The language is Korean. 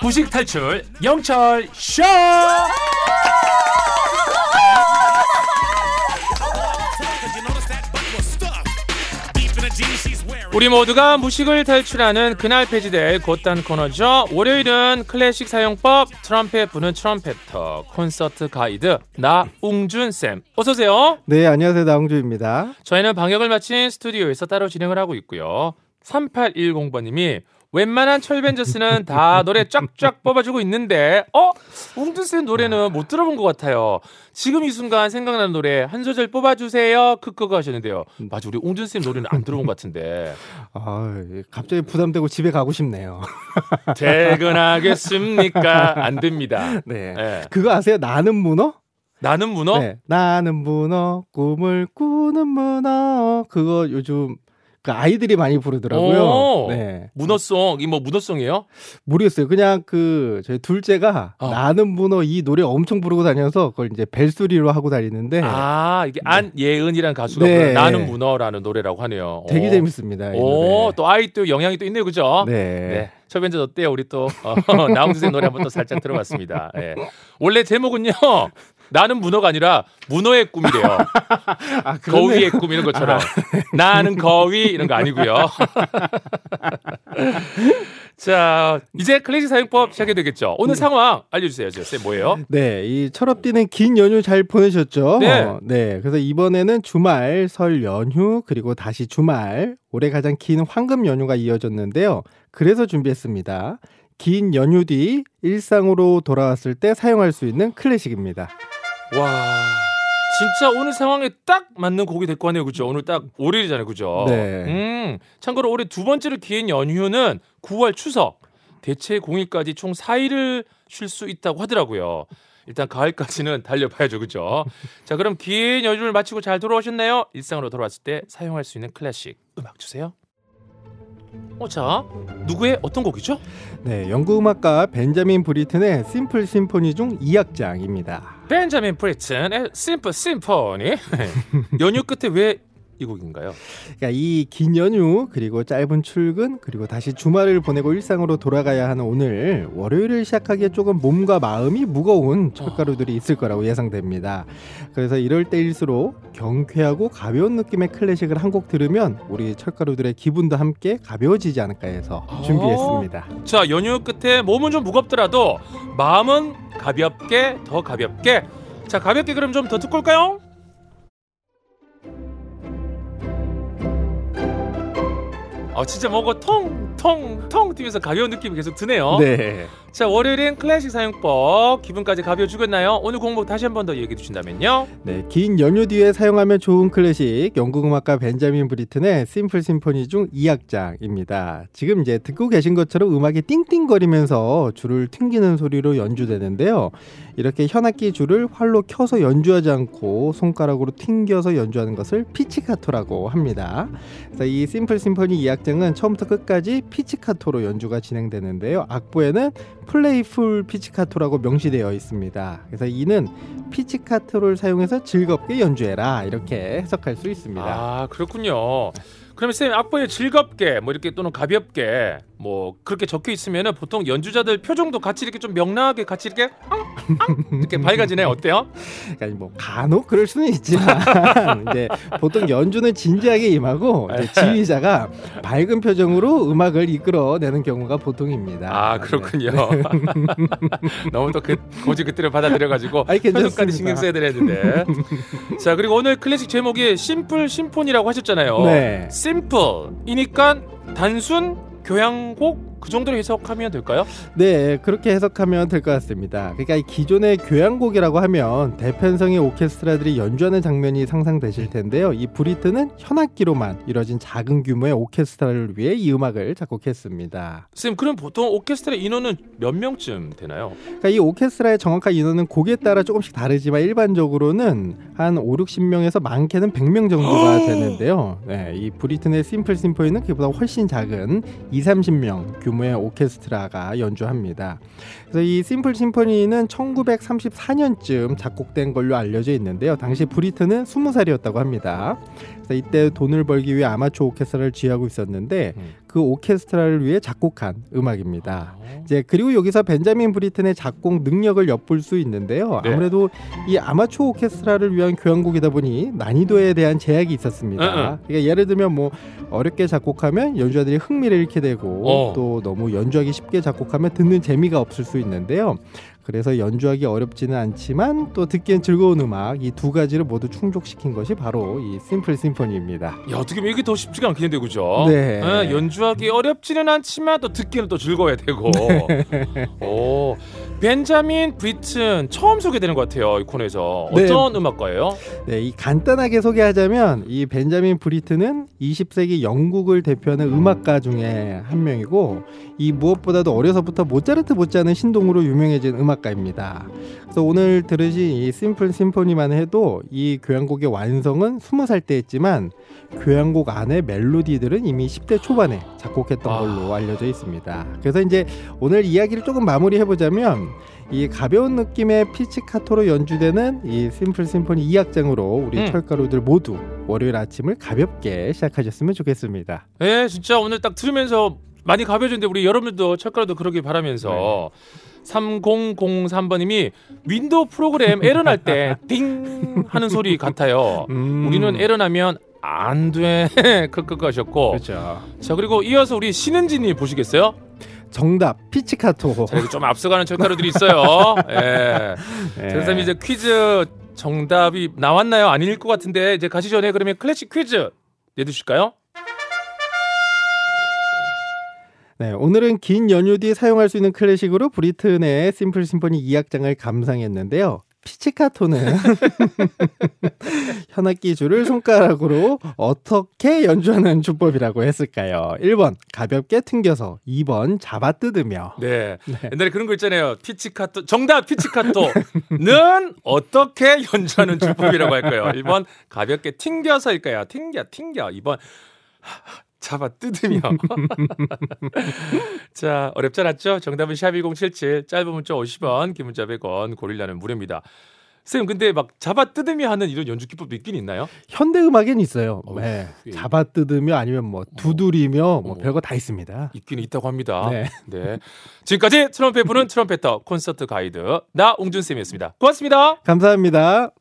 부식 탈출 영철 쇼. 우리 모두가 무식을 탈출하는 그날 폐지될 곧단 코너죠. 월요일은 클래식 사용법 트럼펫 부는 트럼펫터 콘서트 가이드 나웅준 쌤 어서 오세요. 네, 안녕하세요. 나홍주입니다. 저희는 방역을 마친 스튜디오에서 따로 진행을 하고 있고요. 3810번님이 웬만한 철벤저스는 다 노래 쫙쫙 뽑아주고 있는데 어? 웅준쌤 노래는 못 들어본 것 같아요. 지금 이 순간 생각나는 노래 한 소절 뽑아주세요. 크크크 하셨는데요. 맞아 우리 웅준쌤 노래는 안 들어본 것 같은데 아, 갑자기 부담되고 집에 가고 싶네요. 퇴근하겠습니까? 안 됩니다. 네. 예. 그거 아세요? 나는 문어? 나는 문어? 네. 나는 문어, 꿈을 꾸는 문어. 그거 요즘 그 아이들이 많이 부르더라고요. 오. 네. 문어송 이 뭐 문어송이에요? 모르겠어요. 그냥 그 저희 둘째가 어. 나는 문어 이 노래 엄청 부르고 다녀서 그걸 이제 벨소리로 하고 다니는데 아 이게 안예은이라는 가수가 네. 나는 문어라는 노래라고 하네요. 되게 오. 재밌습니다. 이 오, 노래. 또 아이 또 영향이 또 있네요, 그죠? 네. 네. 철벤저 어때요? 우리 또 어, 나홍준 노래 한번 또 살짝 들어봤습니다. 예. 원래 제목은요. 나는 문어가 아니라 문어의 꿈이래요. 아. 거위의 꿈 이런 것처럼. 나는 거위 이런 거 아니고요. 자, 이제 클래식 사용법 시작해야 되겠죠. 오늘 상황 알려주세요, 저 쌤. 뭐예요? 네, 이 철업디는 긴 연휴 잘 보내셨죠? 네. 어, 네. 그래서 이번에는 주말, 설 연휴, 그리고 다시 주말, 올해 가장 긴 황금 연휴가 이어졌는데요. 그래서 준비했습니다. 긴 연휴 뒤 일상으로 돌아왔을 때 사용할 수 있는 클래식입니다. 와. 진짜 오늘 상황에 딱 맞는 곡이 될 거 아니에요, 그죠? 오늘 딱 월요일이잖아요, 그죠? 네. 음, 참고로 올해 두 번째로 긴 연휴는 9월 추석, 대체 공휴일까지 총 4일을 쉴 수 있다고 하더라고요. 일단 가을까지는 달려봐야죠, 그죠? 자, 그럼 긴 연휴를 마치고 잘 돌아오셨나요? 일상으로 돌아왔을 때 사용할 수 있는 클래식 음악 주세요. 어, 자, 누구의 어떤 곡이죠? 네, 영국 음악가 벤자민 브리튼의 Simple Symphony 중 2악장입니다. 벤자민 브리튼의 Simple Symphony. 연휴 끝에 왜 이 곡인가요? 그러니까 이 긴 연휴 그리고 짧은 출근 그리고 다시 주말을 보내고 일상으로 돌아가야 하는 오늘 월요일을 시작하기에 조금 몸과 마음이 무거운 철가루들이 있을 거라고 예상됩니다. 그래서 이럴 때일수록 경쾌하고 가벼운 느낌의 클래식을 한 곡 들으면 우리 철가루들의 기분도 함께 가벼워지지 않을까 해서 준비했습니다. 자 연휴 끝에 몸은 좀 무겁더라도 마음은 가볍게 더 가볍게 자 가볍게 그럼 좀 더 듣고 올까요? 아 진짜 뭐가 통 통통 뛰면서 가벼운 느낌이 계속 드네요. 네. 자 월요일엔 클래식 사용법 기분까지 가벼워지겠나요? 오늘 곡 다시 한 번 더 얘기해 주신다면요. 네, 긴 연휴 뒤에 사용하면 좋은 클래식 영국 음악가 벤자민 브리튼의 Simple Symphony 중 2악장입니다. 지금 이제 듣고 계신 것처럼 음악이 띵띵거리면서 줄을 튕기는 소리로 연주되는데요. 이렇게 현악기 줄을 활로 켜서 연주하지 않고 손가락으로 튕겨서 연주하는 것을 피치카토라고 합니다. 이 심플 심포니 2악장은 처음부터 끝까지 피치카토로 연주가 진행되는데요. 악보에는 Playful Pizzicato라고 명시되어 있습니다. 그래서 이는 피치카토를 사용해서 즐겁게 연주해라 이렇게 해석할 수 있습니다. 아 그렇군요. 그러면 선생님 악보에 즐겁게 뭐 이렇게 또는 가볍게 뭐 그렇게 적혀 있으면은 보통 연주자들 표정도 같이 이렇게 좀 명랑하게 같이 이렇게 이렇게 밝아지네 어때요? 그러니까 뭐 간혹 그럴 수는 있지만 이제 보통 연주는 진지하게 임하고 이제 지휘자가 밝은 표정으로 음악을 이끌어내는 경우가 보통입니다. 아 그렇군요. 너무 또 그 고지 그때를 받아들여가지고 괜찮습니다. 표정까지 신경 써야 되는데. 자 그리고 오늘 클래식 제목이 심플 심포니라고 하셨잖아요. 네. 심플이니까 단순 교향곡 그 정도로 해석하면 될까요? 네, 그렇게 해석하면 될 것 같습니다. 그러니까 이 기존의 교향곡이라고 하면 대편성의 오케스트라들이 연주하는 장면이 상상되실 텐데요. 이 브리튼은 현악기로만 이뤄진 작은 규모의 오케스트라를 위해 이 음악을 작곡했습니다. 선생님 그럼 보통 오케스트라 인원은 몇 명쯤 되나요? 그러니까 이 오케스트라의 정확한 인원은 곡에 따라 조금씩 다르지만 일반적으로는 한 5, 60명에서 많게는 100명 정도가 되는데요. 네, 이 브리튼의 심플 심포니는 그보다 훨씬 작은 2, 30명 규모의 오케스트라가 연주합니다. 그래서 이 심플 심포니는 1934년쯤 작곡된 걸로 알려져 있는데요. 당시 브리튼은 20살이었다고 합니다. 그래서 이때 돈을 벌기 위해 아마추어 오케스트라를 지휘하고 있었는데 음. 그 오케스트라를 위해 작곡한 음악입니다. 어. 이제 그리고 여기서 벤자민 브리튼의 작곡 능력을 엿볼 수 있는데요. 네. 아무래도 이 아마추어 오케스트라를 위한 교향곡이다 보니 난이도에 대한 제약이 있었습니다. 응, 응. 그러니까 예를 들면 뭐 어렵게 작곡하면 연주자들이 흥미를 잃게 되고 어. 또 너무 연주하기 쉽게 작곡하면 듣는 재미가 없을 수 있는데요. 그래서 연주하기 어렵지는 않지만 또 듣기엔 즐거운 음악 이 두 가지를 모두 충족시킨 것이 바로 이 심플 심포니입니다. 야 어떻게 보면 이게 더 쉽지가 않겠는데 그죠? 네. 예, 연주하기 어렵지는 않지만 또 듣기는 또 즐거워야 되고. 네. 오 벤자민 브리튼 처음 소개되는 것 같아요 이 코너에서 네. 어떤 음악가예요? 네, 이 간단하게 소개하자면 이 벤자민 브리트는 20세기 영국을 대표하는 음악가 중에 한 명이고 이 무엇보다도 어려서부터 모차르트 못지않은 신동으로 유명해진 음악가입니다. 그래서 오늘 들으신 이 심플 심포니만 해도 이 교향곡의 완성은 20살 때 했지만 교향곡 안에 멜로디들은 이미 10대 초반에 작곡했던 아. 걸로 알려져 있습니다. 그래서 이제 오늘 이야기를 조금 마무리해 보자면 이 가벼운 느낌의 피치카토로 연주되는 이 심플 심포니 2악장으로 우리 음. 철가루들 모두 월요일 아침을 가볍게 시작하셨으면 좋겠습니다. 네 진짜 오늘 딱 들으면서 많이 가벼워졌는데 우리 여러분들도 철가루도 그러길 바라면서 네. 3003번님이 윈도우 프로그램 에러 날 때 띵 하는 소리 같아요. 음. 우리는 에러 나면 안 돼 크크크 하셨고 그렇죠. 자 그리고 이어서 우리 신은지님 보시겠어요? 정답 피치카토. 자 좀 앞서가는 철가루들이 있어요. 예. 네. 자, 그다음에 이제 퀴즈 정답이 나왔나요? 아닐 것 같은데 이제 가시 전에 그러면 클래식 퀴즈 내주실까요? 네, 오늘은 긴 연휴 뒤 사용할 수 있는 클래식으로 브리튼의 심플 심포니 2악장을 감상했는데요. 피치카토는 현악기 줄을 손가락으로 어떻게 연주하는 주법이라고 했을까요? 1번 가볍게 튕겨서 2번 잡아 뜯으며 네. 옛날에 그런 거 있잖아요. 피치카토 정답 피치카토는 어떻게 연주하는 주법이라고 할까요? 1번 가볍게 튕겨서일까요? 튕겨 튕겨. 2번 잡아 뜯으며. 자, 어렵지 않았죠? 정답은 샵1077 짧은 문자 50원, 긴 문자 100원, 고릴라는 무료입니다. 쌤, 근데 막 잡아 뜯으며 하는 이런 연주 기법도 있긴 있나요? 현대 음악엔 있어요. 어우, 네. 예. 잡아 뜯으며 아니면 뭐 두드리며 뭐 어머. 별거 다 있습니다. 있긴 있다고 합니다. 네. 네. 지금까지 트럼펫 부는 트럼펫터 콘서트 가이드 나 옹준 쌤이었습니다. 고맙습니다. 감사합니다.